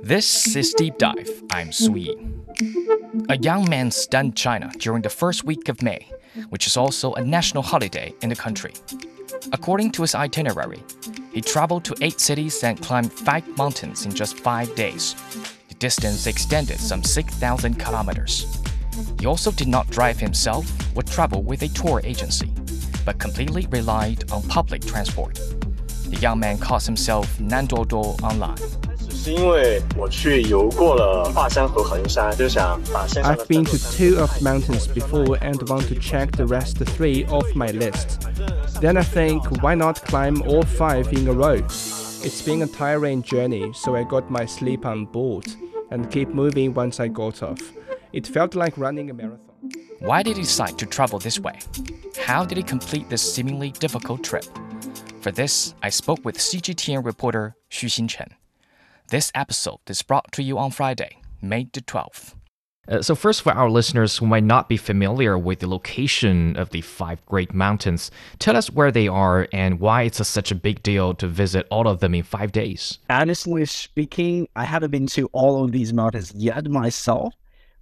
This is Deep Dive. I'm Su Yi. A young man stunned China during the first week of May, which is also a national holiday in the country. According to his itinerary, he traveled to eight cities and climbed five mountains in just five days. The distance extended some 6,000 kilometers. He also did not drive himself or travel with a tour agency, but completely relied on public transport. The young man calls himself Nandodo online. I've been to two of the mountains before and want to check the rest three off my list. Then I think, why not climb all five in a row? It's been a tiring journey, so I got my sleep on board and keep moving once I got off. It felt like running a marathon. Why did he decide to travel this way? How did he complete this seemingly difficult trip? For this, I spoke with CGTN reporter Xu Xinchen. This episode is brought to you on Friday, May the 12th. Uh, so, first, for our listeners who might not be familiar with the location of the five Great Mountains, tell us where they are and why it's a, such a big deal to visit all of them in five days. Honestly speaking, I haven't been to all of these mountains yet myself,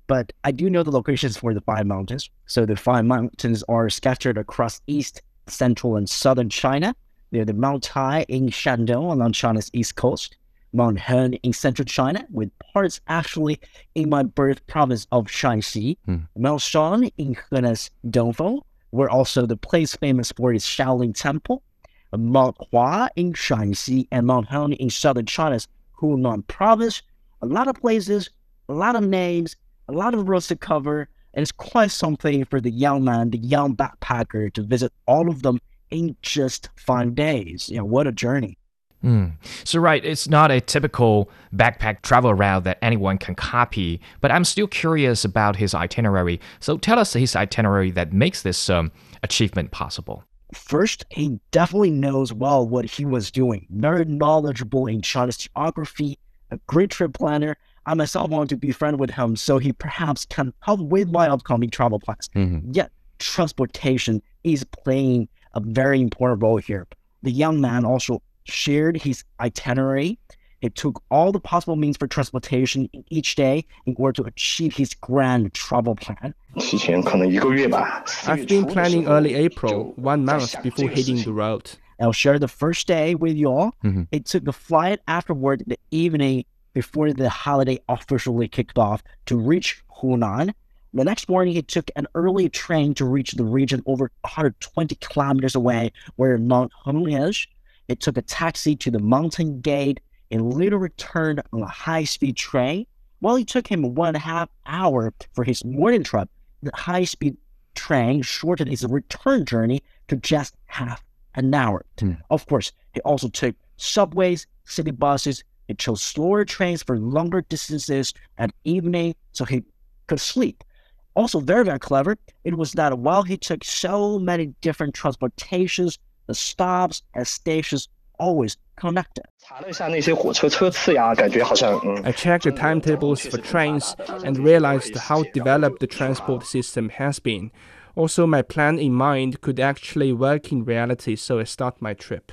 but I do know the locations for the five mountains. So, the five mountains are scattered across east, central, and southern China. They're the Mount Tai in Shandong along China's east coast. Mount Heng in central China, with parts actually in my birth province of Shanxi. Hmm. Mount Song in Henan's Dengfeng, where also the place famous for its Shaolin Temple. Mount Hua in Shaanxi and Mount Heng in southern China's Hunan province. A lot of places, a lot of names, a lot of roads to cover, and it's quite something for the young man, the young backpacker to visit all of them in just five days. You know, what a journey. Mm. So, right, it's not a typical backpack travel route that anyone can copy, but I'm still curious about his itinerary. So, tell us his itinerary that makes this um, achievement possible. First, he definitely knows well what he was doing, very knowledgeable in China's geography, a great trip planner. I myself want to be friend with him so he perhaps can help with my upcoming travel plans. Mm-hmm. Yet, transportation is playing a very important role here. The young man also shared his itinerary. He took all the possible means for transportation each day in order to achieve his grand travel plan. I've been planning early April, one month before hitting the road. I'll share the first day with you all. Mm-hmm. It took a flight afterward the evening before the holiday officially kicked off to reach Hunan. The next morning, it took an early train to reach the region over 120 kilometers away where Mount Heng It took a taxi to the mountain gate and later returned on a high speed train. While it took him one and a half hour for his morning trip, the high speed train shortened his return journey to just half an hour. Mm. Of course, he also took subways, city buses. He chose slower trains for longer distances at evening so he could sleep. Also, very, very clever, it was that while he took so many different transportations the stops and stations always connected. I checked the timetables for trains and realized how developed the transport system has been. Also, my plan in mind could actually work in reality, so I start my trip.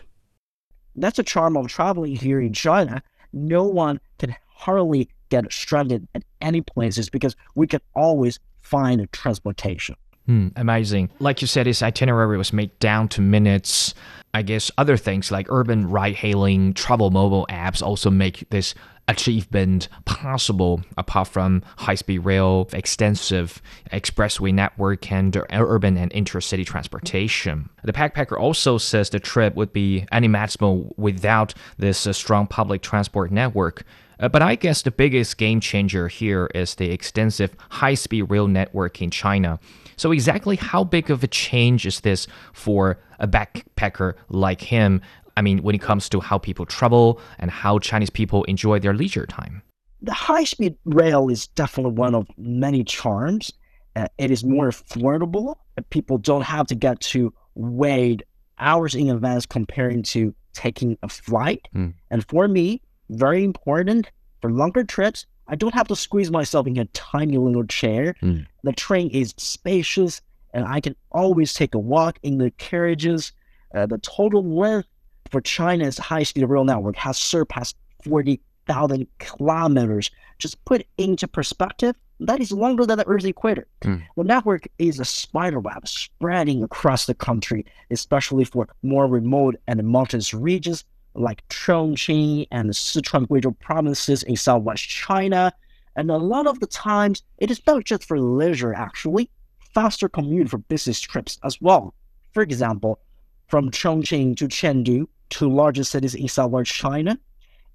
That's the charm of traveling here in China. No one can hardly get stranded at any places because we can always find transportation. Mm, amazing. Like you said, his itinerary was made down to minutes. I guess other things like urban ride hailing, travel mobile apps also make this achievement possible apart from high speed rail, extensive expressway network, and urban and intercity transportation. The backpacker also says the trip would be unimaginable without this uh, strong public transport network. Uh, but I guess the biggest game changer here is the extensive high speed rail network in China. So, exactly how big of a change is this for a backpacker like him? I mean, when it comes to how people travel and how Chinese people enjoy their leisure time? The high speed rail is definitely one of many charms. Uh, it is more affordable. People don't have to get to wait hours in advance comparing to taking a flight. Mm. And for me, very important for longer trips. I don't have to squeeze myself in a tiny little chair. Mm. The train is spacious, and I can always take a walk in the carriages. Uh, the total length for China's high speed rail network has surpassed 40 100,000 kilometers. Just put into perspective, that is longer than the Earth's equator. Mm. The network is a spider web spreading across the country, especially for more remote and mountainous regions like Chongqing and Sichuan Guizhou provinces in southwest China. And a lot of the times, it is not just for leisure, actually, faster commute for business trips as well. For example, from Chongqing to Chengdu, two largest cities in southwest China,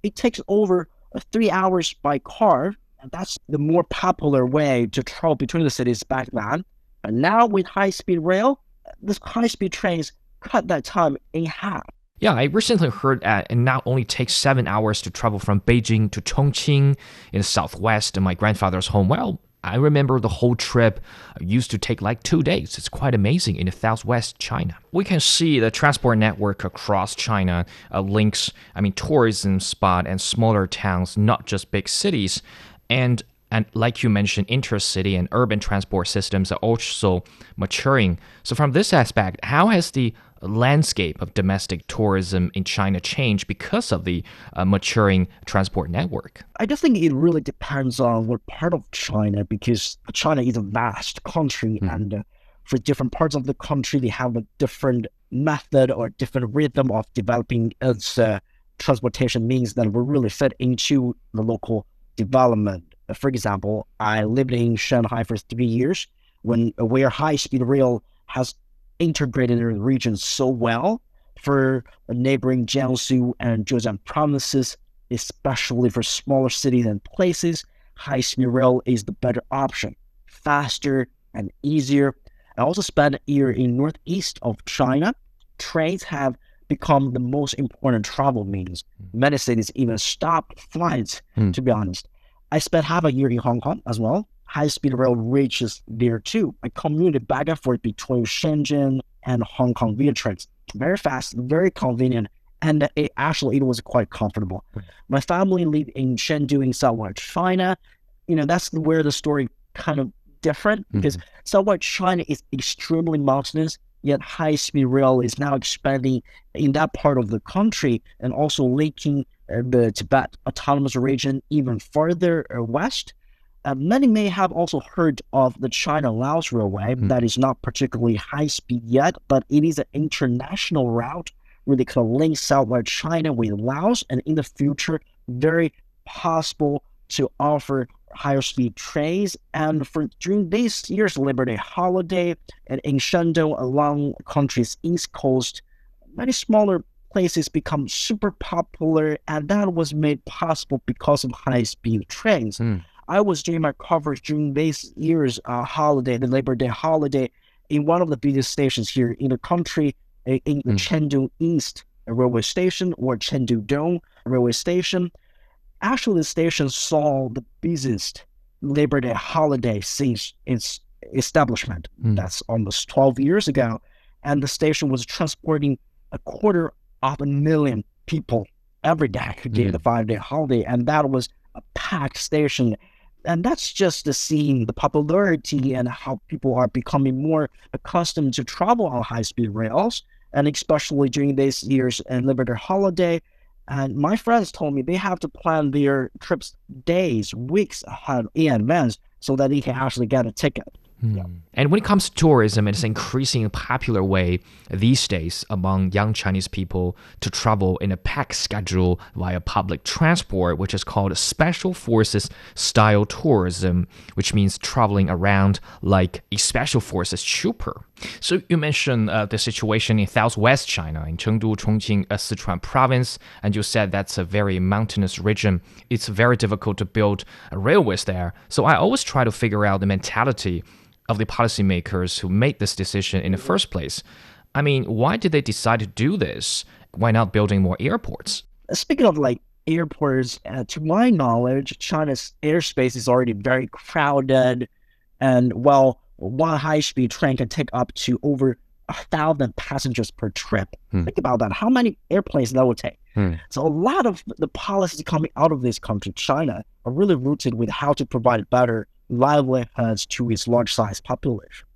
it takes over three hours by car. And that's the more popular way to travel between the cities back then. But now with high speed rail, this high speed trains cut that time in half. Yeah, I recently heard that it now only takes seven hours to travel from Beijing to Chongqing in the southwest, and my grandfather's home. Well, I remember the whole trip used to take like two days. It's quite amazing in the southwest China. We can see the transport network across China uh, links, I mean, tourism spot and smaller towns, not just big cities. And and like you mentioned, intercity and urban transport systems are also maturing. So, from this aspect, how has the landscape of domestic tourism in China change because of the uh, maturing transport network? I just think it really depends on what part of China, because China is a vast country, Mm. and uh, for different parts of the country, they have a different method or different rhythm of developing its uh, transportation means that will really fit into the local development. For example, I lived in Shanghai for three years when where high speed rail has integrated in the region so well for neighboring Jiangsu and Zhejiang provinces, especially for smaller cities and places. High speed rail is the better option, faster and easier. I also spent a year in northeast of China. Trains have become the most important travel means. Many cities even stopped flights, Hmm. to be honest. I spent half a year in Hong Kong as well. High speed rail reaches there too. I commuted back and forth between Shenzhen and Hong Kong via trains. Very fast, very convenient, and it, actually it was quite comfortable. My family lived in Chengdu in southwest China. You know, that's where the story kind of different because southwest China is extremely mountainous, yet high speed rail is now expanding in that part of the country and also linking uh, the Tibet Autonomous Region even further uh, west. Uh, many may have also heard of the China Laos Railway. Mm. That is not particularly high speed yet, but it is an international route where they can link southwest China with Laos, and in the future, very possible to offer higher speed trains. And for during this year's Labor Day holiday, and in Shandong along the country's east coast, many smaller places become super popular, and that was made possible because of high speed trains. Mm. I was doing my coverage during this year's uh, holiday, the Labor Day holiday, in one of the biggest stations here in the country, in the Mm. Chengdu East railway station or Chengdu Dong railway station. Actually, the station saw the busiest Labor Day holiday since its establishment. Mm. That's almost 12 years ago. And the station was transporting a quarter of a million people every day during Mm. the five day holiday. And that was a packed station. And that's just the seeing the popularity and how people are becoming more accustomed to travel on high speed rails. And especially during this year's uh, Labor Day holiday. And my friends told me they have to plan their trips days, weeks ahead in advance so that they can actually get a ticket. And when it comes to tourism, it's an increasingly popular way these days among young Chinese people to travel in a packed schedule via public transport, which is called special forces style tourism, which means traveling around like a special forces trooper. So you mentioned uh, the situation in southwest China, in Chengdu, Chongqing, uh, Sichuan province, and you said that's a very mountainous region. It's very difficult to build railways there. So I always try to figure out the mentality of the policymakers who made this decision in the first place. I mean, why did they decide to do this? Why not building more airports? Speaking of like airports, uh, to my knowledge, China's airspace is already very crowded. And while one high speed train can take up to over a thousand passengers per trip, Hmm. think about that. How many airplanes that would take? Hmm. So a lot of the policies coming out of this country, China, are really rooted with how to provide better livelihoods to its large size population.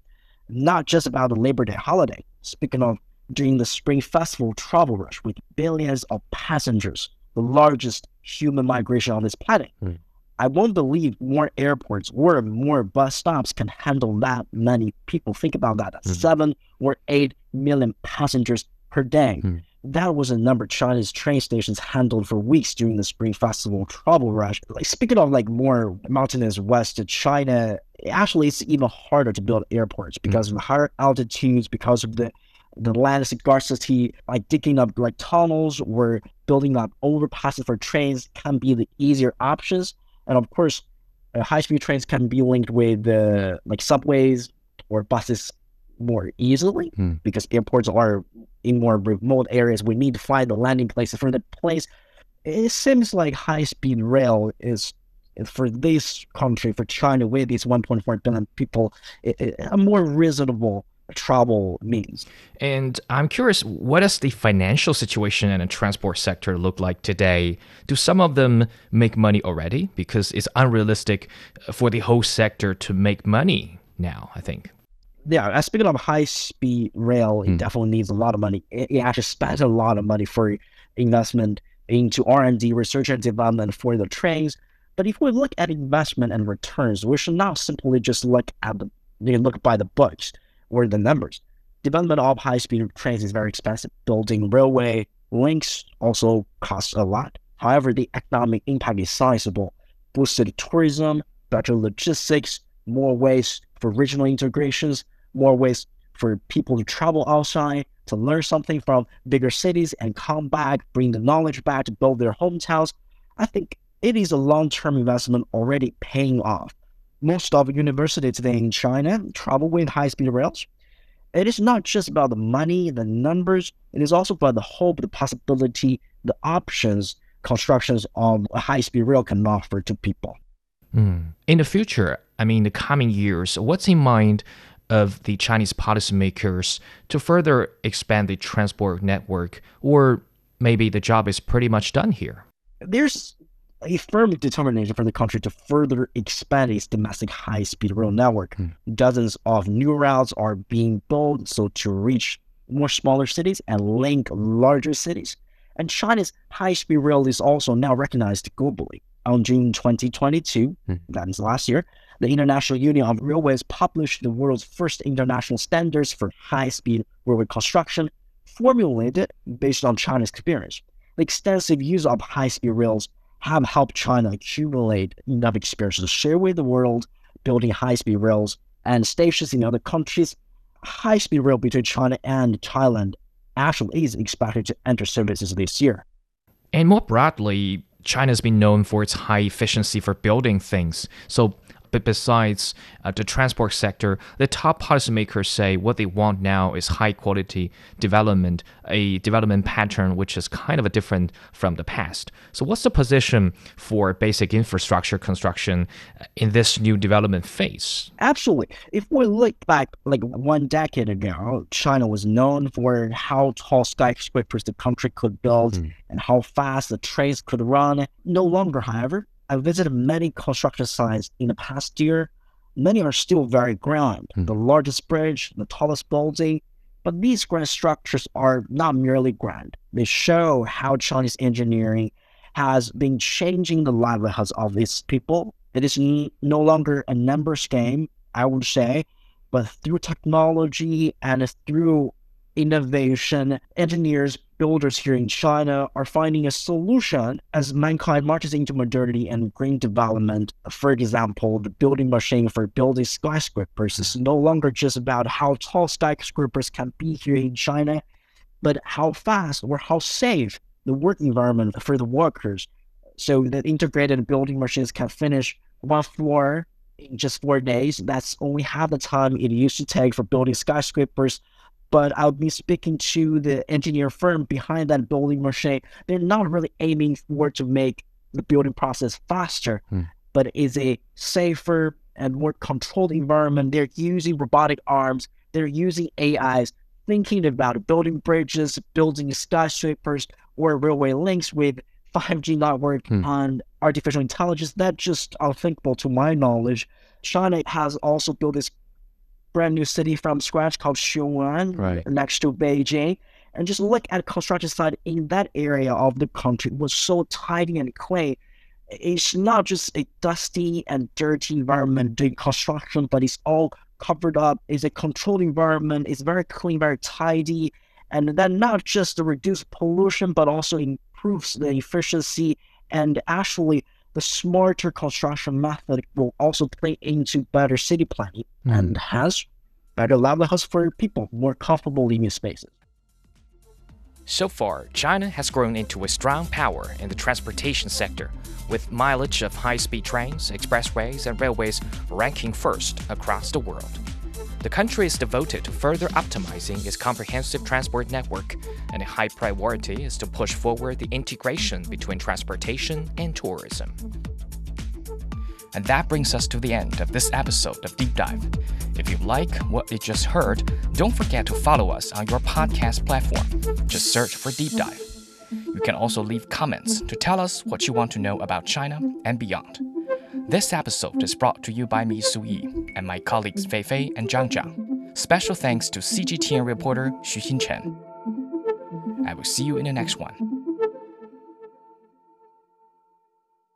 Not just about the Labor Day holiday. Speaking of during the Spring Festival travel rush with billions of passengers the largest human migration on this planet. Mm. I won't believe more airports or more bus stops can handle that many people. Think about that. Mm. Seven or eight million passengers per day. Mm. That was a number China's train stations handled for weeks during the Spring Festival travel rush. Like speaking of like more mountainous west to China, actually it's even harder to build airports because of the higher altitudes, because of the the land scarcity, like digging up like tunnels or building up overpasses for trains can be the easier options. And of course, uh, high-speed trains can be linked with uh, like subways or buses more easily Hmm. because airports are in more remote areas. We need to find the landing places for the place. It seems like high-speed rail is for this country, for China, with its 1.4 billion people, a more reasonable travel means. And I'm curious, what does the financial situation in the transport sector look like today? Do some of them make money already? Because it's unrealistic for the whole sector to make money now, I think. Yeah, speaking of high speed rail, it Hmm. definitely needs a lot of money. It, it actually spends a lot of money for investment into R and D, research and development for the trains. But if we look at investment and returns, we should not simply just look at the you know, look by the books or the numbers. Development of high speed trains is very expensive. Building railway links also costs a lot. However, the economic impact is sizable. Boosted tourism, better logistics, more ways for regional integrations, more ways for people to travel outside, to learn something from bigger cities and come back, bring the knowledge back to build their hometowns. I think it is a long term investment already paying off. Most of universities today in China travel with high speed rails. It is not just about the money, the numbers, it is also about the hope, the possibility, the options constructions of a high speed rail can offer to people. Mm. In the future, I mean, the coming years, what's in mind of the Chinese policymakers to further expand the transport network? Or maybe the job is pretty much done here? there's a firm determination for the country to further expand its domestic high-speed rail network. Hmm. Dozens of new routes are being built so to reach more smaller cities and link larger cities. And China's high-speed rail is also now recognized globally. On June 2022, Hmm. that is last year, the International Union of Railways published the world's first international standards for high-speed railway construction, formulated based on China's experience. The extensive use of high-speed rails have helped China accumulate enough experience to share with the world, building high-speed rails and stations in other countries. High-speed rail between China and Thailand actually is expected to enter services this year. And more broadly, China's been known for its high efficiency for building things. So, but besides uh, the transport sector, the top policymakers say what they want now is high quality development, a development pattern which is kind of a different from the past. So, what's the position for basic infrastructure construction uh, in this new development phase? Absolutely. If we look back like one decade ago, China was known for how tall skyscrapers the country could build Mm. and how fast the trains could run. No longer, however, I visited many construction sites in the past year. Many are still very grand. Mm. The largest bridge, the tallest building. But these grand structures are not merely grand. They show how Chinese engineering has been changing the livelihoods of these people. It is no longer a numbers game, I would say, but through technology and through innovation, engineers, builders here in China are finding a solution as mankind marches into modernity and green development. For example, the building machine for building skyscrapers is no longer just about how tall skyscrapers can be here in China, but how fast or how safe the work environment for the workers. So that integrated building machines can finish one floor in just four days. That's only half the time it used to take for building skyscrapers. But I'll be speaking to the engineer firm behind that building machine. They're not really aiming for to make the building process faster, Hmm. but is a safer and more controlled environment. They're using robotic arms. They're using AIs, thinking about building bridges, building skyscrapers, or railway links with 5G network Hmm. on artificial intelligence. That's just unthinkable to my knowledge. China has also built this brand new city from scratch called Xiong'an Right. next to Beijing. And just look at construction site in that area of the country it was so tidy and clean. It's not just a dusty and dirty environment doing construction, but it's all covered up. It's a controlled environment. It's very clean, very tidy. And that not just reduce pollution, but also improves the efficiency and actually the smarter construction method will also play into better city planning mm. and has better livelihoods for people, more comfortable living spaces. So far, China has grown into a strong power in the transportation sector, with mileage of high speed trains, expressways, and railways ranking first across the world. The country is devoted to further optimizing its comprehensive transport network, and a high priority is to push forward the integration between transportation and tourism. And that brings us to the end of this episode of Deep Dive. If you like what you just heard, don't forget to follow us on your podcast platform. Just search for Deep Dive. You can also leave comments to tell us what you want to know about China and beyond. This episode is brought to you by me, Su Yi, and my colleagues Fei Fei and Zhang Zhang. Special thanks to CGTN reporter Xu Xinchen. I will see you in the next one.